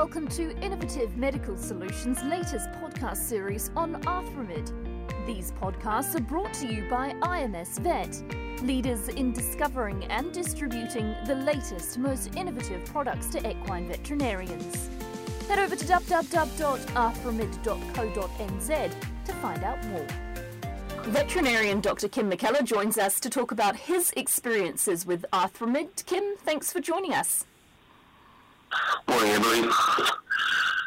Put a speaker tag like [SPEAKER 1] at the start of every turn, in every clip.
[SPEAKER 1] welcome to Innovative Medical Solutions' latest podcast series on Arthromed. These podcasts are brought to you by IMS Vet, leaders in discovering and distributing the latest, most innovative products to equine veterinarians. Head over to www.arthromed.co.nz to find out more. Veterinarian Dr. Kim McKellar joins us to talk about his experiences with Arthromed. Kim, thanks for joining us.
[SPEAKER 2] Morning, Emily.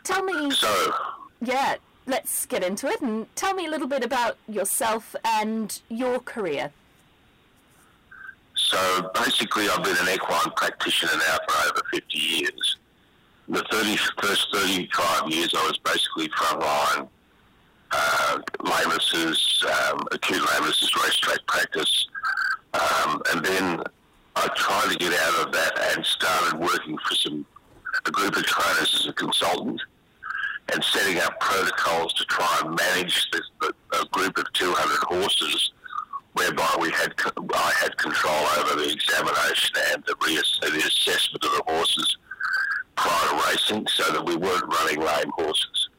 [SPEAKER 1] Tell me.
[SPEAKER 2] So,
[SPEAKER 1] yeah, let's get into it and tell me a little bit about yourself and your career.
[SPEAKER 2] So basically, I've been an equine practitioner now for over 50 years. The 30, first 35 years, I was basically frontline uh, lamenesses, um, acute lamenesses, racetrack practice. Um, and then I tried to get out of that and started working for some a group of trainers as a consultant and setting up protocols to try and manage a group of 200 horses whereby we had I had control over the examination and the, reass- the assessment of the horses prior to racing so that we weren't running lame horses.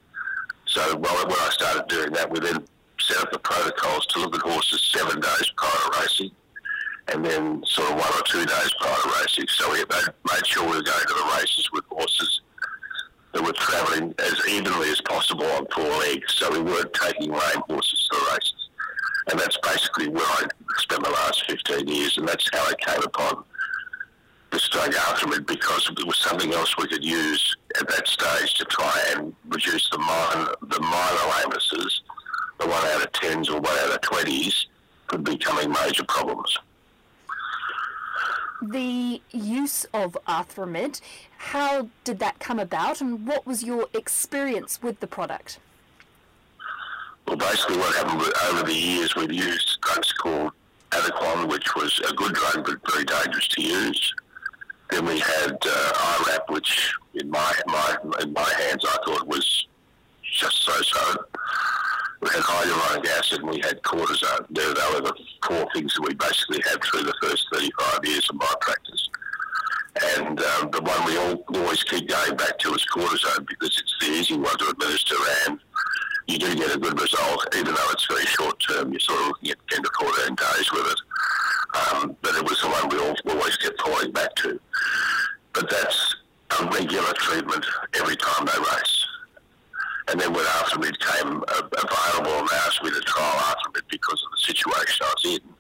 [SPEAKER 2] So well, when I started doing that, we then set up the protocols to look at horses seven days prior to racing and then sort of one or two days prior to racing. So we made sure we were going to the races with horses that were travelling as evenly as possible on four legs. So we weren't taking lame horses to the races. And that's basically where I spent the last 15 years, and that's how I came upon this drug Arthromed because it was something else we could use at that stage to try and reduce the minor, the minor lamenesses, the one out of tens or one out of twenties, from becoming major problems
[SPEAKER 1] the use of Arthromed. How did that come about, and what was your experience with the product?
[SPEAKER 2] Well, basically, what happened over the years, we've used drugs called Adequan, which was a good drug but very dangerous to use. Then we had uh, IRAP, which in my, my in my hands I thought was just so-so we had hyaluronic acid and we had cortisone. They, they were the four things that we basically had through the first 35 years of my practice. And um, the one we all always keep going back to is cortisone because it's the easy one to administer and you do get a good result, even though it's very short term. You're sort of looking at 10 to 14 days with it. Um, but it was the one we all always kept falling back to. But that's a regular treatment every time they race. And then when Arthromed came available and asked me to trial Arthromed because of the situation I was in,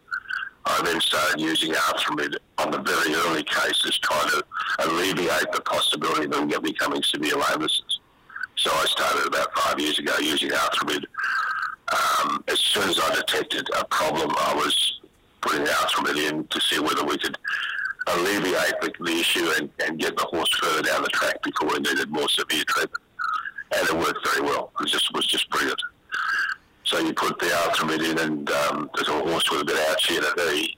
[SPEAKER 2] I then started using Arthromed on the very early cases, trying to alleviate the possibility of them becoming severe lamenesses. So I started about five years ago using Arthromed. Um, as soon as I detected a problem, I was putting Arthromed in to see whether we could alleviate the, the issue and, and get the horse further down the track before we needed more severe treatment and it worked very well. It just was just brilliant. So you put the Arthromed in, and um, there's a horse with a bit of ouchie in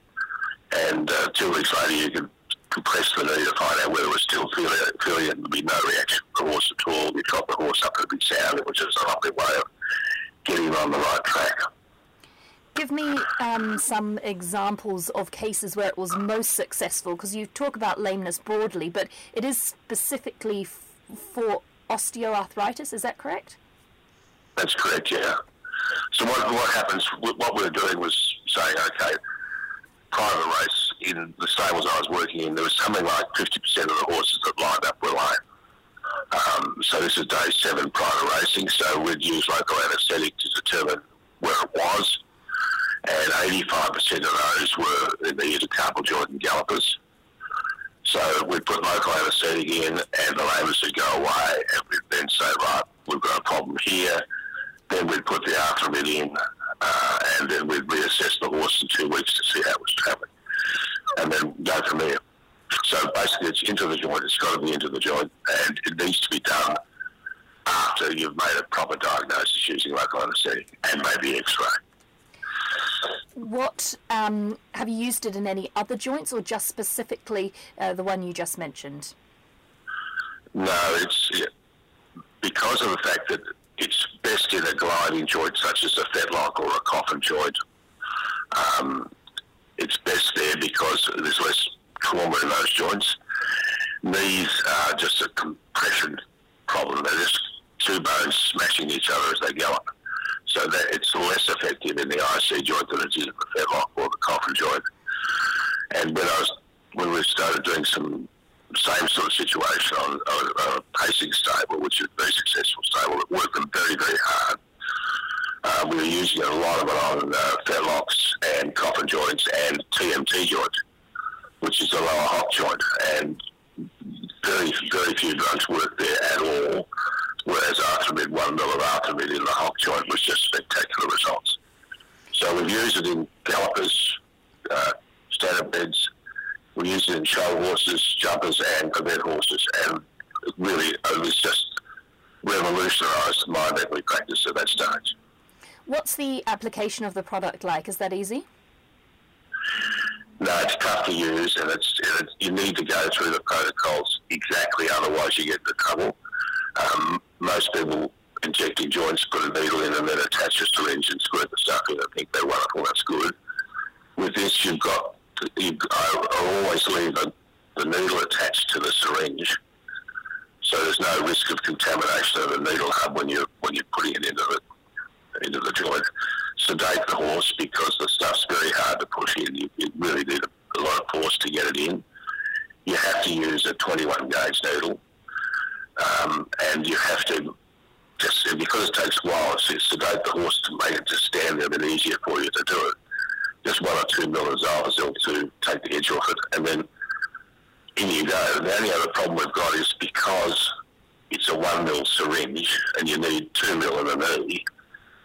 [SPEAKER 2] and uh, two weeks later you can compress the knee to find out whether it was still feeling it, and there'd be no reaction from the horse at all. You drop the horse up, it'd be sound, which is a lovely way of getting him on the right track.
[SPEAKER 1] Give me um, some examples of cases where it was most successful, because you talk about lameness broadly, but it is specifically f- for osteoarthritis. Is that correct?
[SPEAKER 2] That's correct. Yeah. So what what happens? What we were doing was saying, okay, prior to the race in the stables I was working in, there was something like fifty percent of the horses that lined up were lame. Um, so this is day seven prior to racing. So we'd use local anaesthetic to determine where it was, and eighty-five percent of those were in the intercarpal joint and gallopers. So we'd put local anaesthetic in and the lameness would go away and we'd then say, right, we've got a problem here. Then we'd put the Arthromed in uh, and then we'd reassess the horse in two weeks to see how it was travelling. And then go from there. So basically it's into the joint, it's got to be into the joint and it needs to be done after you've made a proper diagnosis using local anaesthetic and maybe x-ray.
[SPEAKER 1] What um, it in any other joints, or just specifically uh, the one you just mentioned?
[SPEAKER 2] No, it's because of the fact that it's best in a gliding joint such as a fetlock or a coffin joint. Um, it's best there because there's less trauma in those joints. Knees are just a compression problem. They're just two bones smashing each other as they go gallon. So that it's less effective in the IC joint than it is in the fetlock or the coffin joint. And when I was when we started doing some same sort of situation on, on, on a pacing stable, which is a very successful stable, it worked them very, very hard. Uh, we were using a lot of it on uh, fetlocks and coffin joints and TMT joint, which is a lower hock joint. And very, very few drugs work there at all, whereas Of Arthromed in the hock joint was just spectacular results. So we've used it in gallopers, uh, standardbreds, we use it in show horses, jumpers, and event horses, and it really it was just revolutionised my veterinary practice at that stage.
[SPEAKER 1] What's the application of the product like? Is that easy?
[SPEAKER 2] No, it's tough to use, and it's, it's you need to go through the protocols exactly, otherwise you get into trouble. Um, most people injecting joints put a needle in and then attach a syringe and squirt the stuff in and think they're wonderful, that's good. With this, you've got you, I, I always leave a, the needle attached to the syringe, so there's no risk of contamination of the needle hub when you when you're putting it into the into the joint. Sedate the horse because the stuff's very hard to push in. You, you really need a, a lot of force to get it in. You have to use a 21 gauge needle, um, and you have to just because it takes a while to sedate the horse to make it just stand there a bit easier for you to do it just one or two mil of Xylazil to take the edge off it, and then in you go. The only other problem we've got is because it's a one mil syringe and you need two mil in knee,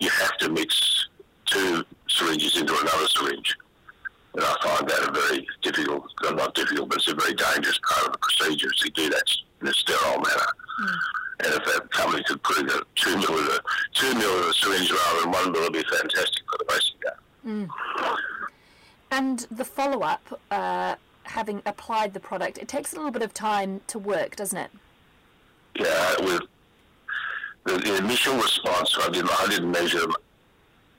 [SPEAKER 2] you have to mix two syringes into another syringe. And I find that a very difficult, not difficult, but it's a very dangerous part of the procedure to do that in a sterile manner. Mm. And if that company could put in a two mil in a two mil in a syringe rather than one mil, would be fantastic for the racing game.
[SPEAKER 1] Mm. And the follow up, uh, having applied the product, it takes a little bit of time to work, doesn't it?
[SPEAKER 2] Yeah, with the, the initial response, I didn't, I didn't measure them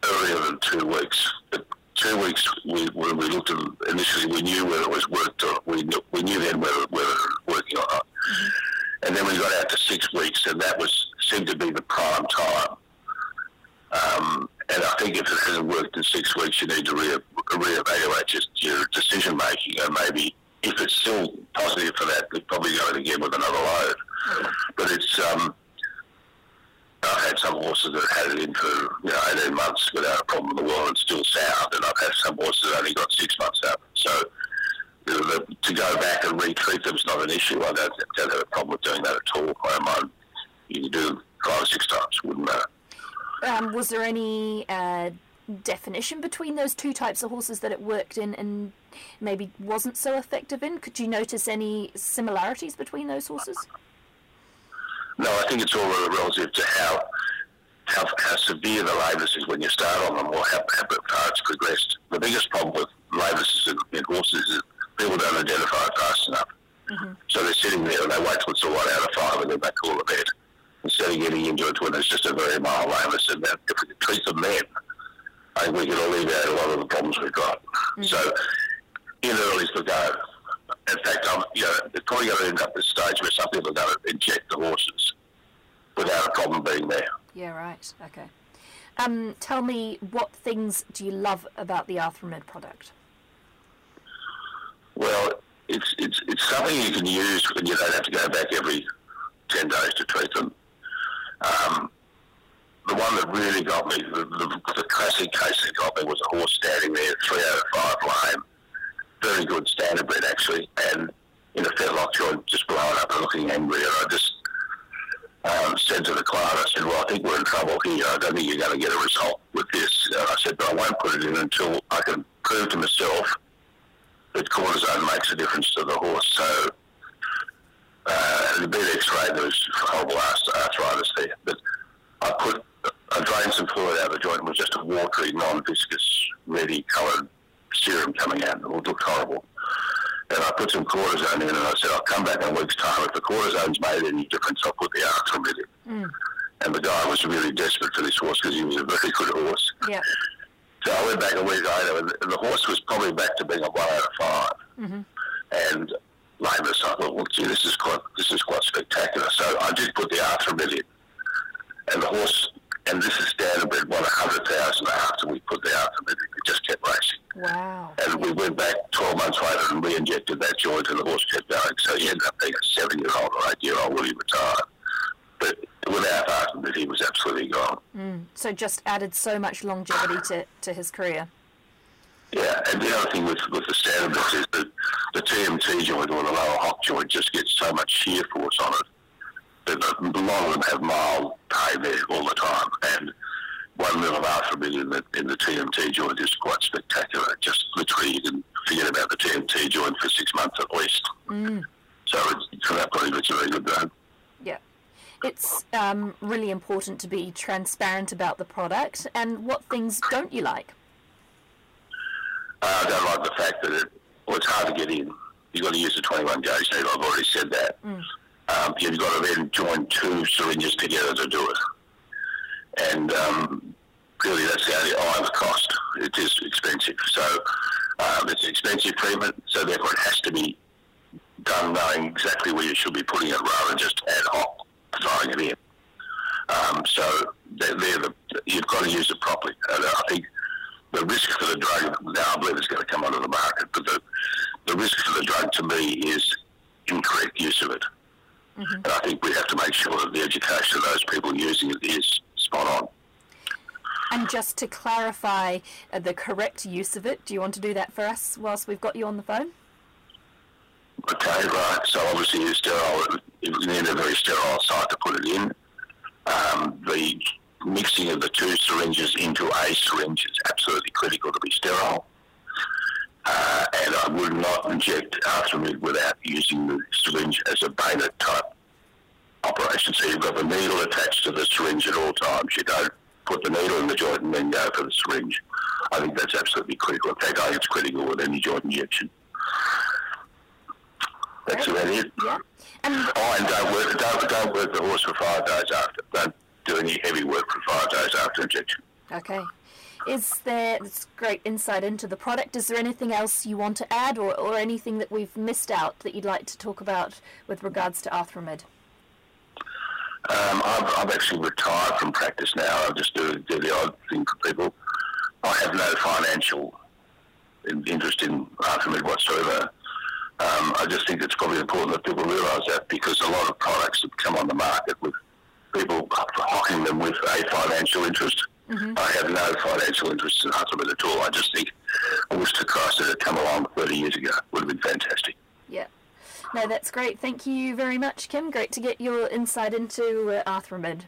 [SPEAKER 2] earlier than two weeks. But two weeks, we, when we looked at them, initially, we knew whether it was worked or we knew, we knew then whether, whether it was working or not. Mm-hmm. And then we got out to six weeks, and that was seemed to be the prime time. Um, and I think if it hasn't worked in six weeks, you need to re- reevaluate just your decision making, and maybe if it's still positive for that, we'd probably go in again with another load. But it's um, I've had some horses that had it in for you know 18 months without a problem in the world and still sound, and I've had some horses that only got six months out. So the, to go back and retreat them is not an issue. I don't, don't have a problem with doing that at all. I don't. You can do five or six times, wouldn't matter.
[SPEAKER 1] Um, was there any uh, definition between those two types of horses that it worked in and maybe wasn't so effective in? Could you notice any similarities between those horses?
[SPEAKER 2] No, I think it's all relative to how how, how severe the lavis is when you start on them or how, how far it's progressed. The biggest problem with lavis in, in horses is people don't identify it fast enough. Mm-hmm. So they're sitting there and they wait till it's a one out of five and then they call it bed instead of getting into it when it's just a very mild illness. And if we could treat them then, I think we could alleviate a lot of the problems we've got. Mm-hmm. So, in early to go. In fact, I'm, you know, it's probably going to end up this stage where some people are going to inject the horses without a problem being there.
[SPEAKER 1] Yeah, right. Okay. Um, tell me, what things do you love about the Arthromed product?
[SPEAKER 2] Well, it's, it's, it's something you can use when you don't have to go back every 10 days to treat them. Um, the one that really got me, the, the, the, classic case that got me was a horse standing there, three out of five lame. Very good standard bred actually, and in a fetlock joint, just blowing up and looking angry. And I just um, said to the client, I said, well, I think we're in trouble here. I don't think you're going to get a result with this. And I said, but I won't put it in until I can prove to myself that cortisone makes a difference to the horse. So uh, the big X-ray, there was horrible arthritis there. But I put, I drained some fluid out of the joint. It was just a watery, non-viscous, ready coloured serum coming out. It looked horrible. And I put some cortisone in and I said, I'll come back in a week's time. If the cortisone's made any difference, I'll put the Arthromed in. Mm. And the guy was really desperate for this horse because he was a very good horse.
[SPEAKER 1] Yeah.
[SPEAKER 2] So I went back a week later, and the horse was probably back to being a one out of 5 mm-hmm. And I thought, well, gee, this is quite this is quite spectacular. So I did put the Arthromed, and the horse, and this is standard. We'd won a hundred thousand after we put the R million. It just kept racing.
[SPEAKER 1] Wow!
[SPEAKER 2] And we went back twelve months later and re-injected that joint, and the horse kept going. So he ended up being a seven-year-old or eight-year-old when he retired. But without Arthromed, he was absolutely gone.
[SPEAKER 1] Mm. So just added so much longevity to, to his career.
[SPEAKER 2] Yeah, and the other thing with, with the Standardbreds is that the TMT joint or the lower hock joint just gets so much shear force on it that a lot of them have mild pain there all the time. And one mil of Arthromed in the, in the TMT joint is quite spectacular. Just literally you can forget about the TMT joint for six months at least. Mm. So from that point of view, it's a very good drug.
[SPEAKER 1] Yeah. It's um, really important to be transparent about the product. And what things don't you like?
[SPEAKER 2] Uh, I don't like the fact that it, well, it's hard to get in. You've got to use the 21 gauge needle. I've already said that. Mm. Um, you've got to then join two syringes together to do it. And um, really, that's the only eye of the cost. It is expensive. So um, it's an expensive treatment, so therefore it has to be done knowing exactly where you should be putting it rather than just ad hoc throwing it in. Um, so they're, they're the, you've got to use it properly. And I think the risk for the drug, now I believe it's going to come onto the market, but the, the risk for the drug to me is incorrect use of it. Mm-hmm. And I think we have to make sure that the education of those people using it is spot on.
[SPEAKER 1] And just to clarify uh, the correct use of it, do you want to do that for us whilst we've got you on the phone?
[SPEAKER 2] Okay, right. So obviously you sterile, you need a very sterile site to put it in. Um, the mixing of the two syringes into a syringe is absolutely critical to be sterile. Uh, and I would not inject Arthromed without using the syringe as a bayonet type operation. So you've got the needle attached to the syringe at all times. You don't put the needle in the joint and then go for the syringe. I think that's absolutely critical. In fact, I think it's critical with any joint injection. That's about it. Yeah. And oh, and don't work, don't, don't work the horse for five days after. Don't do any heavy work for five days after injection.
[SPEAKER 1] Okay. Is there it's great insight into the product? Is there anything else you want to add, or, or anything that we've missed out that you'd like to talk about with regards to Arthromed?
[SPEAKER 2] Um, I've, I've, actually retired from practice now. I just do, do the odd thing for people. I have no financial interest in Arthromed whatsoever. Um, I just think it's probably important that people realise that because a lot of products have come on the market with people hocking them with a financial interest. Mm-hmm. I have no financial interest in Arthromed at all. I just think I wish to Christ it had come along 30 years ago. Would have been fantastic.
[SPEAKER 1] Yeah. No, that's great. Thank you very much, Kim. Great to get your insight into uh, Arthromed.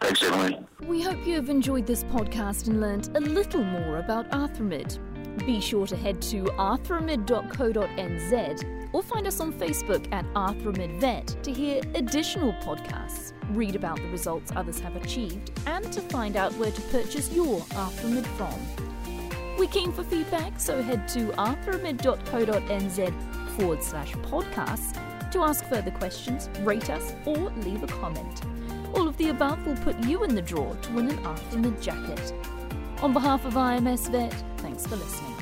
[SPEAKER 2] Thanks, Emily.
[SPEAKER 1] We hope you have enjoyed this podcast and learned a little more about Arthromed. Be sure to head to arthromed.co.nz or find us on Facebook at Arthromed Vet to hear additional podcasts, read about the results others have achieved, and to find out where to purchase your Arthromed from. We're keen for feedback, so head to arthromed.co.nz forward slash podcasts to ask further questions, rate us, or leave a comment. All of the above will put you in the draw to win an Arthromed jacket. On behalf of IMS Vet, thanks for listening.